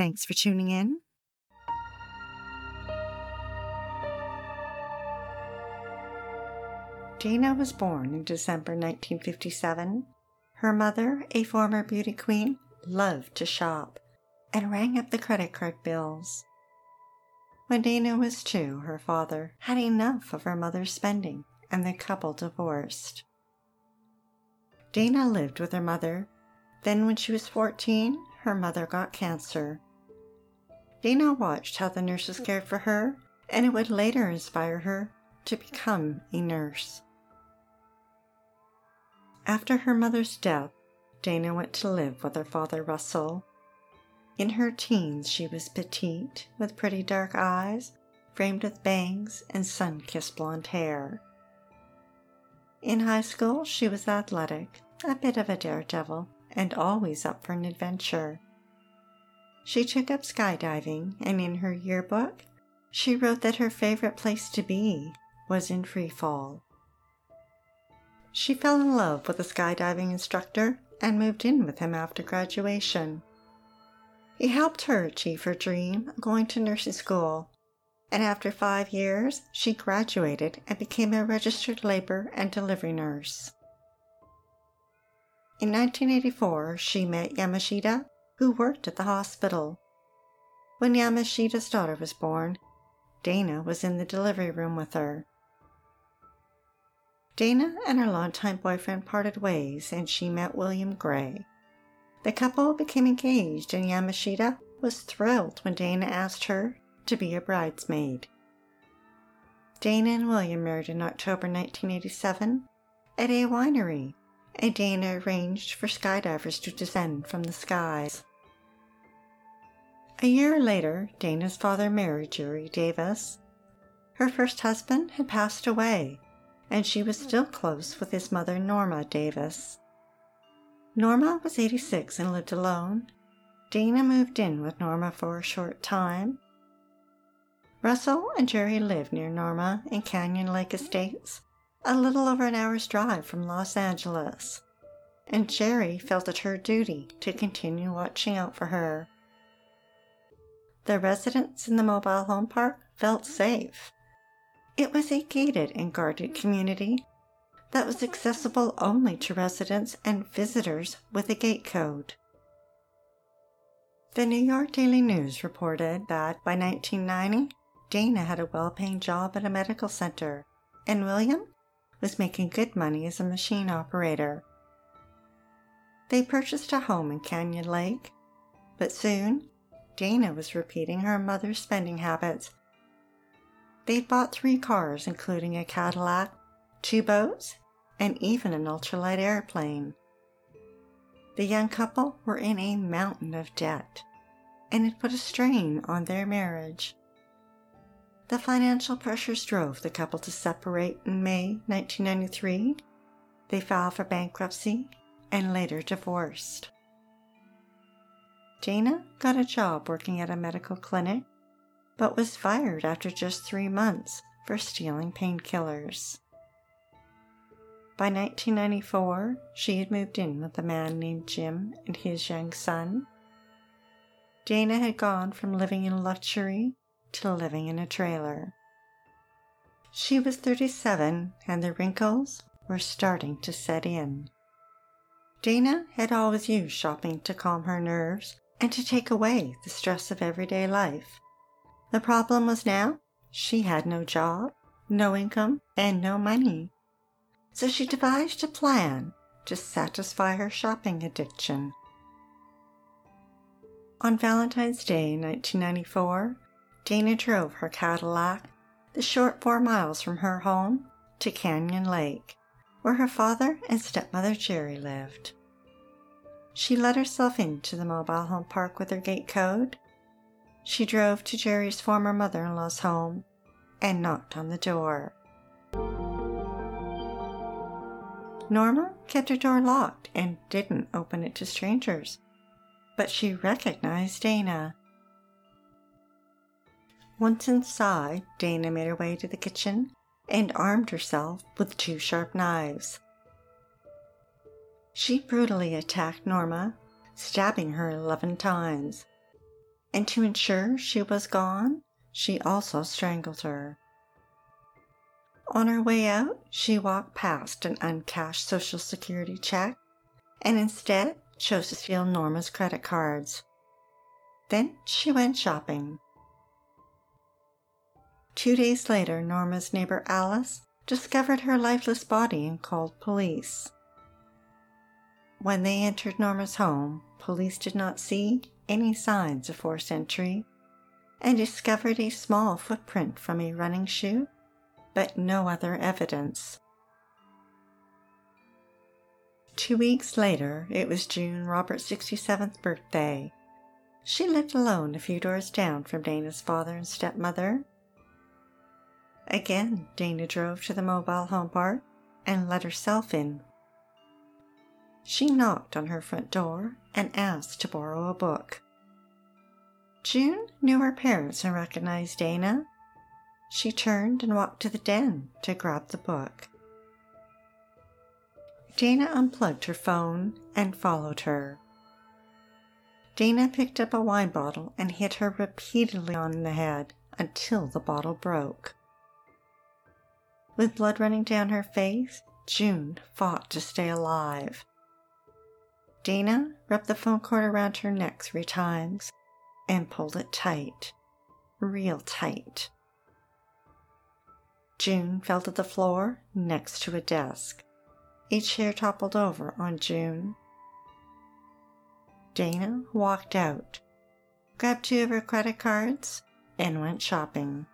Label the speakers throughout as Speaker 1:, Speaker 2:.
Speaker 1: Thanks for tuning in. Dana was born in December 1957. Her mother, a former beauty queen, loved to shop and rang up the credit card bills. When Dana was two, her father had enough of her mother's spending and the couple divorced. Dana lived with her mother. Then, when she was 14, her mother got cancer. Dana watched how the nurses cared for her, and it would later inspire her to become a nurse. After her mother's death, Dana went to live with her father Russell. In her teens, she was petite, with pretty dark eyes, framed with bangs and sun kissed blonde hair. In high school, she was athletic, a bit of a daredevil, and always up for an adventure. She took up skydiving, and in her yearbook, she wrote that her favorite place to be was in free fall. She fell in love with a skydiving instructor and moved in with him after graduation. He helped her achieve her dream of going to nursing school, and after five years, she graduated and became a registered labor and delivery nurse. In 1984, she met Yamashita who worked at the hospital. When Yamashita's daughter was born, Dana was in the delivery room with her. Dana and her longtime boyfriend parted ways and she met William Gray. The couple became engaged and Yamashita was thrilled when Dana asked her to be a bridesmaid. Dana and William married in October 1987 at a winery, and Dana arranged for skydivers to descend from the skies. A year later, Dana's father married Jerry Davis. Her first husband had passed away, and she was still close with his mother, Norma Davis. Norma was 86 and lived alone. Dana moved in with Norma for a short time. Russell and Jerry lived near Norma in Canyon Lake Estates, a little over an hour's drive from Los Angeles, and Jerry felt it her duty to continue watching out for her. The residents in the mobile home park felt safe. It was a gated and guarded community that was accessible only to residents and visitors with a gate code. The New York Daily News reported that by 1990, Dana had a well paying job at a medical center, and William was making good money as a machine operator. They purchased a home in Canyon Lake, but soon Dana was repeating her mother's spending habits. They'd bought three cars, including a Cadillac, two boats, and even an ultralight airplane. The young couple were in a mountain of debt, and it put a strain on their marriage. The financial pressures drove the couple to separate in May 1993. They filed for bankruptcy and later divorced. Dana got a job working at a medical clinic, but was fired after just three months for stealing painkillers. By 1994, she had moved in with a man named Jim and his young son. Dana had gone from living in luxury to living in a trailer. She was 37 and the wrinkles were starting to set in. Dana had always used shopping to calm her nerves and to take away the stress of everyday life. The problem was now she had no job, no income, and no money. So she devised a plan to satisfy her shopping addiction. On Valentine's Day 1994, Dana drove her Cadillac the short four miles from her home to Canyon Lake, where her father and stepmother Jerry lived. She let herself into the mobile home park with her gate code. She drove to Jerry's former mother in law's home and knocked on the door. Norma kept her door locked and didn't open it to strangers, but she recognized Dana. Once inside, Dana made her way to the kitchen and armed herself with two sharp knives. She brutally attacked Norma, stabbing her eleven times, and to ensure she was gone, she also strangled her. On her way out, she walked past an uncashed Social Security check and instead chose to steal Norma's credit cards. Then she went shopping. Two days later, Norma's neighbor Alice discovered her lifeless body and called police. When they entered Norma's home, police did not see any signs of forced entry and discovered a small footprint from a running shoe, but no other evidence. Two weeks later, it was June Robert's 67th birthday. She lived alone a few doors down from Dana's father and stepmother. Again, Dana drove to the mobile home park and let herself in she knocked on her front door and asked to borrow a book. June knew her parents and recognized Dana. She turned and walked to the den to grab the book. Dana unplugged her phone and followed her. Dana picked up a wine bottle and hit her repeatedly on the head until the bottle broke. With blood running down her face, June fought to stay alive. Dana wrapped the phone cord around her neck three times and pulled it tight, real tight. June fell to the floor next to a desk. A chair toppled over on June. Dana walked out, grabbed two of her credit cards, and went shopping.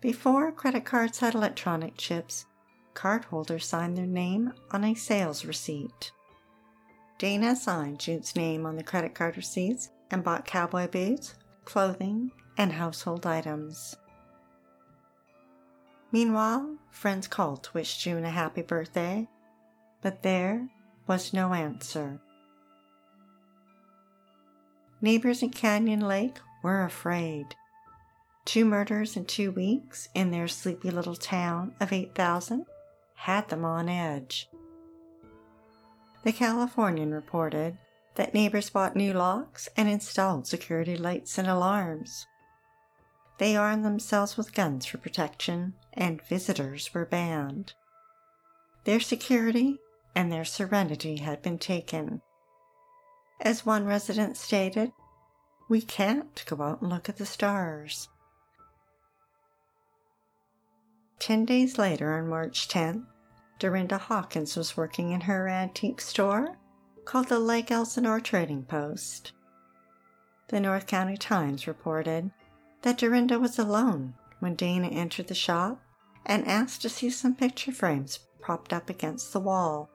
Speaker 1: Before credit cards had electronic chips, cardholders signed their name on a sales receipt. Dana signed June's name on the credit card receipts and bought cowboy boots, clothing, and household items. Meanwhile, friends called to wish June a happy birthday, but there was no answer. Neighbors in Canyon Lake were afraid. Two murders in two weeks in their sleepy little town of 8,000 had them on edge. The Californian reported that neighbors bought new locks and installed security lights and alarms. They armed themselves with guns for protection, and visitors were banned. Their security and their serenity had been taken. As one resident stated, we can't go out and look at the stars. Ten days later, on March 10th, Dorinda Hawkins was working in her antique store called the Lake Elsinore Trading Post. The North County Times reported that Dorinda was alone when Dana entered the shop and asked to see some picture frames propped up against the wall.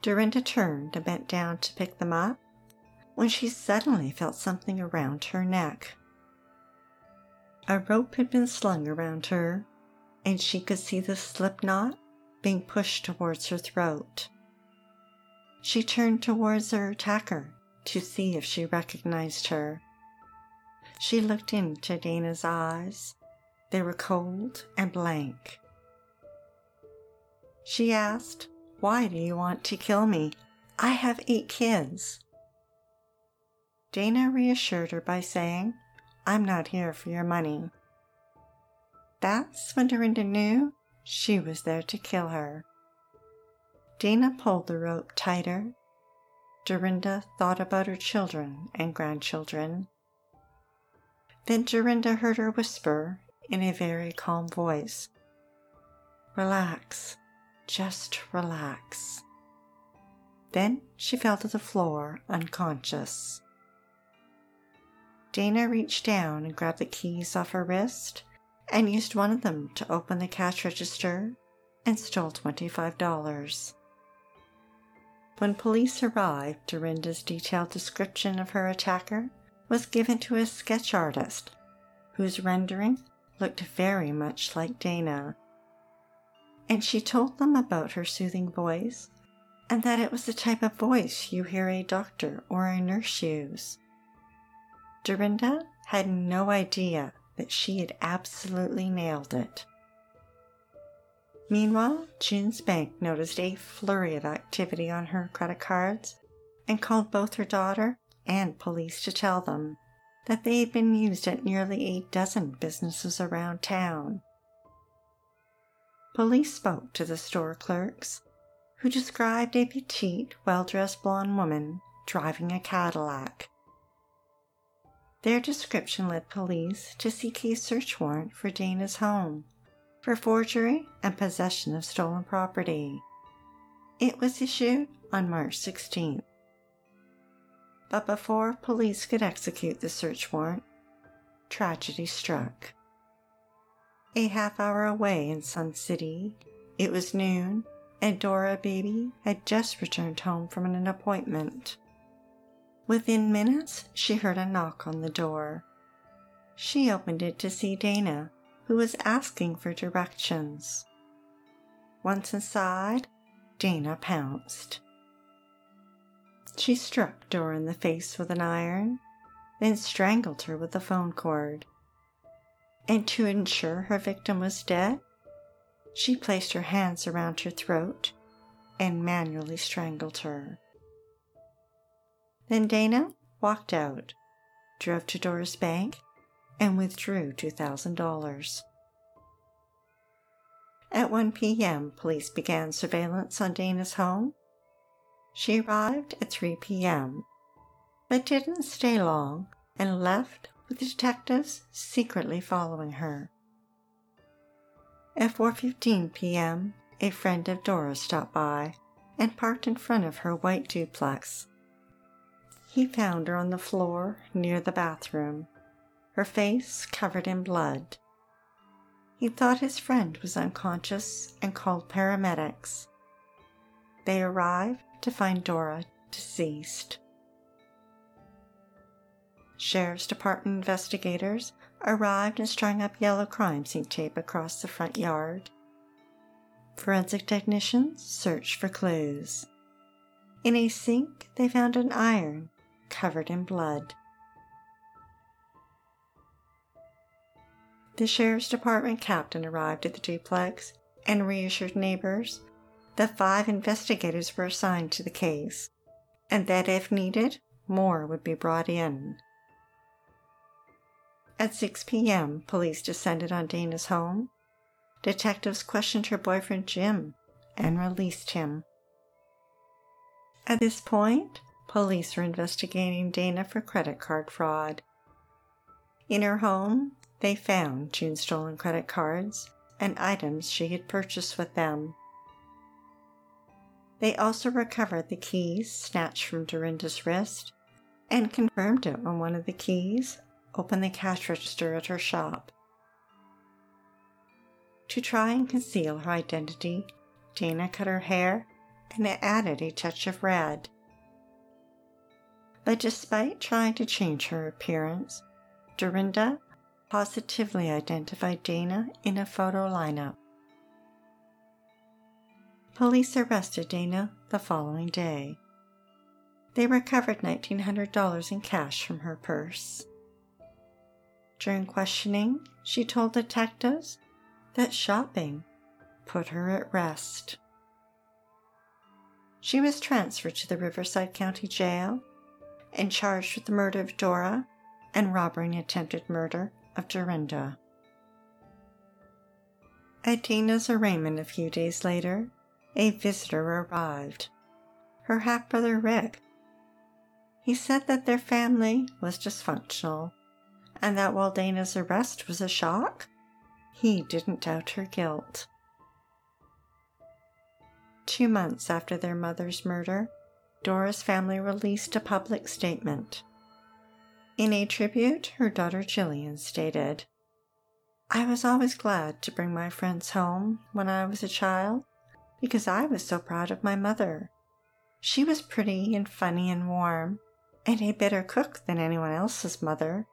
Speaker 1: Dorinda turned and bent down to pick them up when she suddenly felt something around her neck. A rope had been slung around her, and she could see the slip knot being pushed towards her throat. She turned towards her attacker to see if she recognized her. She looked into Dana's eyes. They were cold and blank. She asked, Why do you want to kill me? I have eight kids. Dana reassured her by saying, I'm not here for your money. That's when Dorinda knew she was there to kill her. Dana pulled the rope tighter. Dorinda thought about her children and grandchildren. Then Dorinda heard her whisper in a very calm voice Relax, just relax. Then she fell to the floor unconscious. Dana reached down and grabbed the keys off her wrist and used one of them to open the cash register and stole $25. When police arrived, Dorinda's detailed description of her attacker was given to a sketch artist, whose rendering looked very much like Dana. And she told them about her soothing voice and that it was the type of voice you hear a doctor or a nurse use. Dorinda had no idea that she had absolutely nailed it. Meanwhile, June's bank noticed a flurry of activity on her credit cards and called both her daughter and police to tell them that they had been used at nearly a dozen businesses around town. Police spoke to the store clerks, who described a petite, well dressed blonde woman driving a Cadillac. Their description led police to seek a search warrant for Dana's home for forgery and possession of stolen property. It was issued on March 16th. But before police could execute the search warrant, tragedy struck. A half hour away in Sun City, it was noon, and Dora Beebe had just returned home from an appointment. Within minutes, she heard a knock on the door. She opened it to see Dana, who was asking for directions. Once inside, Dana pounced. She struck Dora in the face with an iron, then strangled her with a phone cord. And to ensure her victim was dead, she placed her hands around her throat and manually strangled her. Then Dana walked out, drove to Dora's bank, and withdrew $2,000. At 1 p.m., police began surveillance on Dana's home. She arrived at 3 p.m., but didn't stay long and left with the detectives secretly following her. At 4:15 p.m., a friend of Dora's stopped by and parked in front of her white duplex. He found her on the floor near the bathroom, her face covered in blood. He thought his friend was unconscious and called paramedics. They arrived to find Dora deceased. Sheriff's Department investigators arrived and strung up yellow crime scene tape across the front yard. Forensic technicians searched for clues. In a sink, they found an iron covered in blood. The sheriff's department captain arrived at the duplex and reassured neighbors that five investigators were assigned to the case and that if needed, more would be brought in. At 6 p.m., police descended on Dana's home. Detectives questioned her boyfriend Jim and released him. At this point, police are investigating Dana for credit card fraud. In her home, they found June's stolen credit cards and items she had purchased with them. They also recovered the keys snatched from Dorinda's wrist and confirmed it when one of the keys opened the cash register at her shop. To try and conceal her identity, Dana cut her hair and added a touch of red. But despite trying to change her appearance, Dorinda positively identified Dana in a photo lineup. Police arrested Dana the following day. They recovered $1,900 in cash from her purse. During questioning, she told detectives that shopping put her at rest. She was transferred to the Riverside County Jail and charged with the murder of Dora and robbery and attempted murder of Dorinda. At Dana's arraignment a few days later, a visitor arrived, her half brother Rick. He said that their family was dysfunctional and that while Dana's arrest was a shock, he didn't doubt her guilt. Two months after their mother's murder, Dora's family released a public statement. In a tribute, her daughter Jillian stated, I was always glad to bring my friends home when I was a child because I was so proud of my mother. She was pretty and funny and warm, and a better cook than anyone else's mother.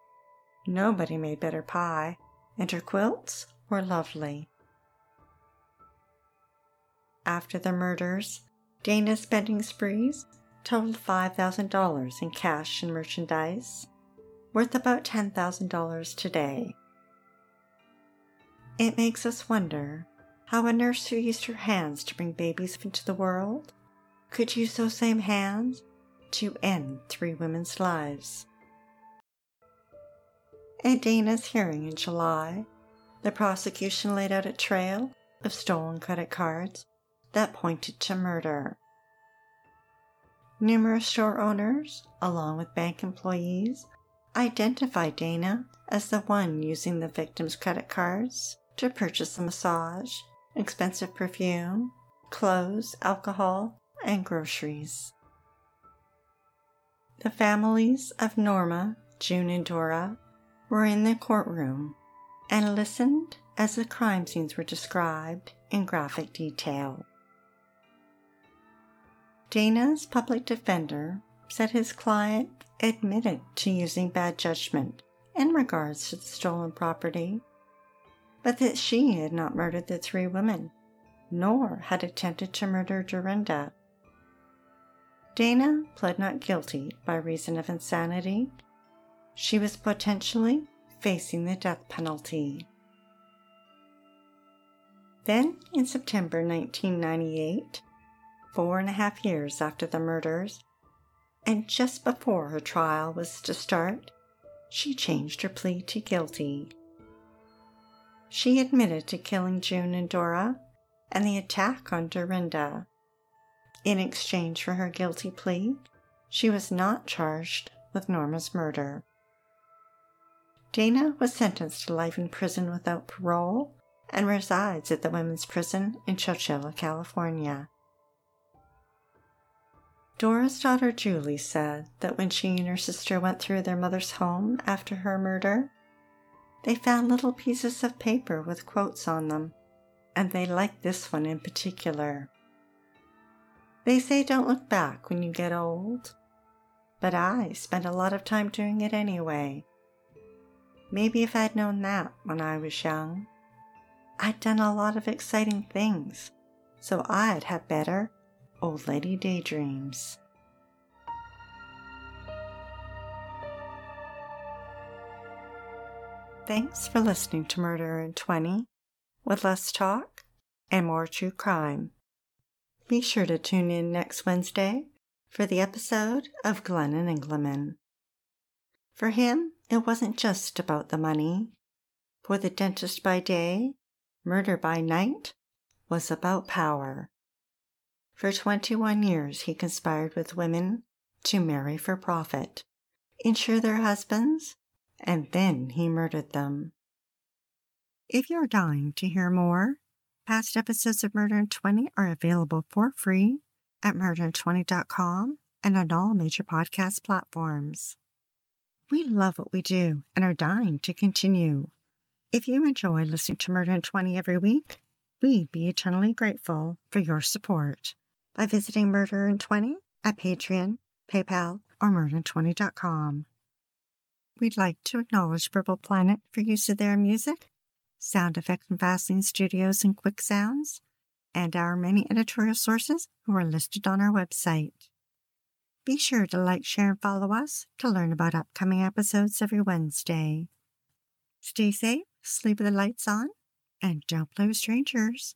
Speaker 1: Nobody made better pie, and her quilts were lovely. After the murders, Dana's spending sprees totaled $5,000 in cash and merchandise, worth about $10,000 today. It makes us wonder how a nurse who used her hands to bring babies into the world could use those same hands to end three women's lives. At Dana's hearing in July, the prosecution laid out a trail of stolen credit cards that pointed to murder. Numerous store owners, along with bank employees, identified Dana as the one using the victim's credit cards to purchase a massage, expensive perfume, clothes, alcohol, and groceries. The families of Norma, June, and Dora were in the courtroom and listened as the crime scenes were described in graphic detail. Dana's public defender said his client admitted to using bad judgment in regards to the stolen property, but that she had not murdered the three women, nor had attempted to murder Dorinda. Dana pled not guilty by reason of insanity. She was potentially facing the death penalty. Then, in September 1998, four and a half years after the murders, and just before her trial was to start, she changed her plea to guilty. She admitted to killing June and Dora and the attack on Dorinda. In exchange for her guilty plea, she was not charged with Norma's murder. Dana was sentenced to life in prison without parole and resides at the women's prison in Chowchilla, California. Dora's daughter Julie said that when she and her sister went through their mother's home after her murder, they found little pieces of paper with quotes on them, and they liked this one in particular. They say don't look back when you get old, but I spent a lot of time doing it anyway. Maybe if I'd known that when I was young, I'd done a lot of exciting things, so I'd have better Old Lady Daydreams. Thanks for listening to Murder in 20 with less talk and more true crime. Be sure to tune in next Wednesday for the episode of Glennon Engleman. For him, it wasn't just about the money. For the dentist by day, murder by night was about power. For 21 years, he conspired with women to marry for profit, insure their husbands, and then he murdered them. If you're dying to hear more, past episodes of Murder in 20 are available for free at murderin20.com and on all major podcast platforms. We love what we do and are dying to continue. If you enjoy listening to Murder in 20 every week, we'd be eternally grateful for your support by visiting Murder in 20 at Patreon, PayPal, or murderin20.com. We'd like to acknowledge Purple Planet for use of their music, sound effects from Vaseline Studios and Quick Sounds, and our many editorial sources who are listed on our website. Be sure to like, share, and follow us to learn about upcoming episodes every Wednesday. Stay safe, sleep with the lights on, and don't play with strangers.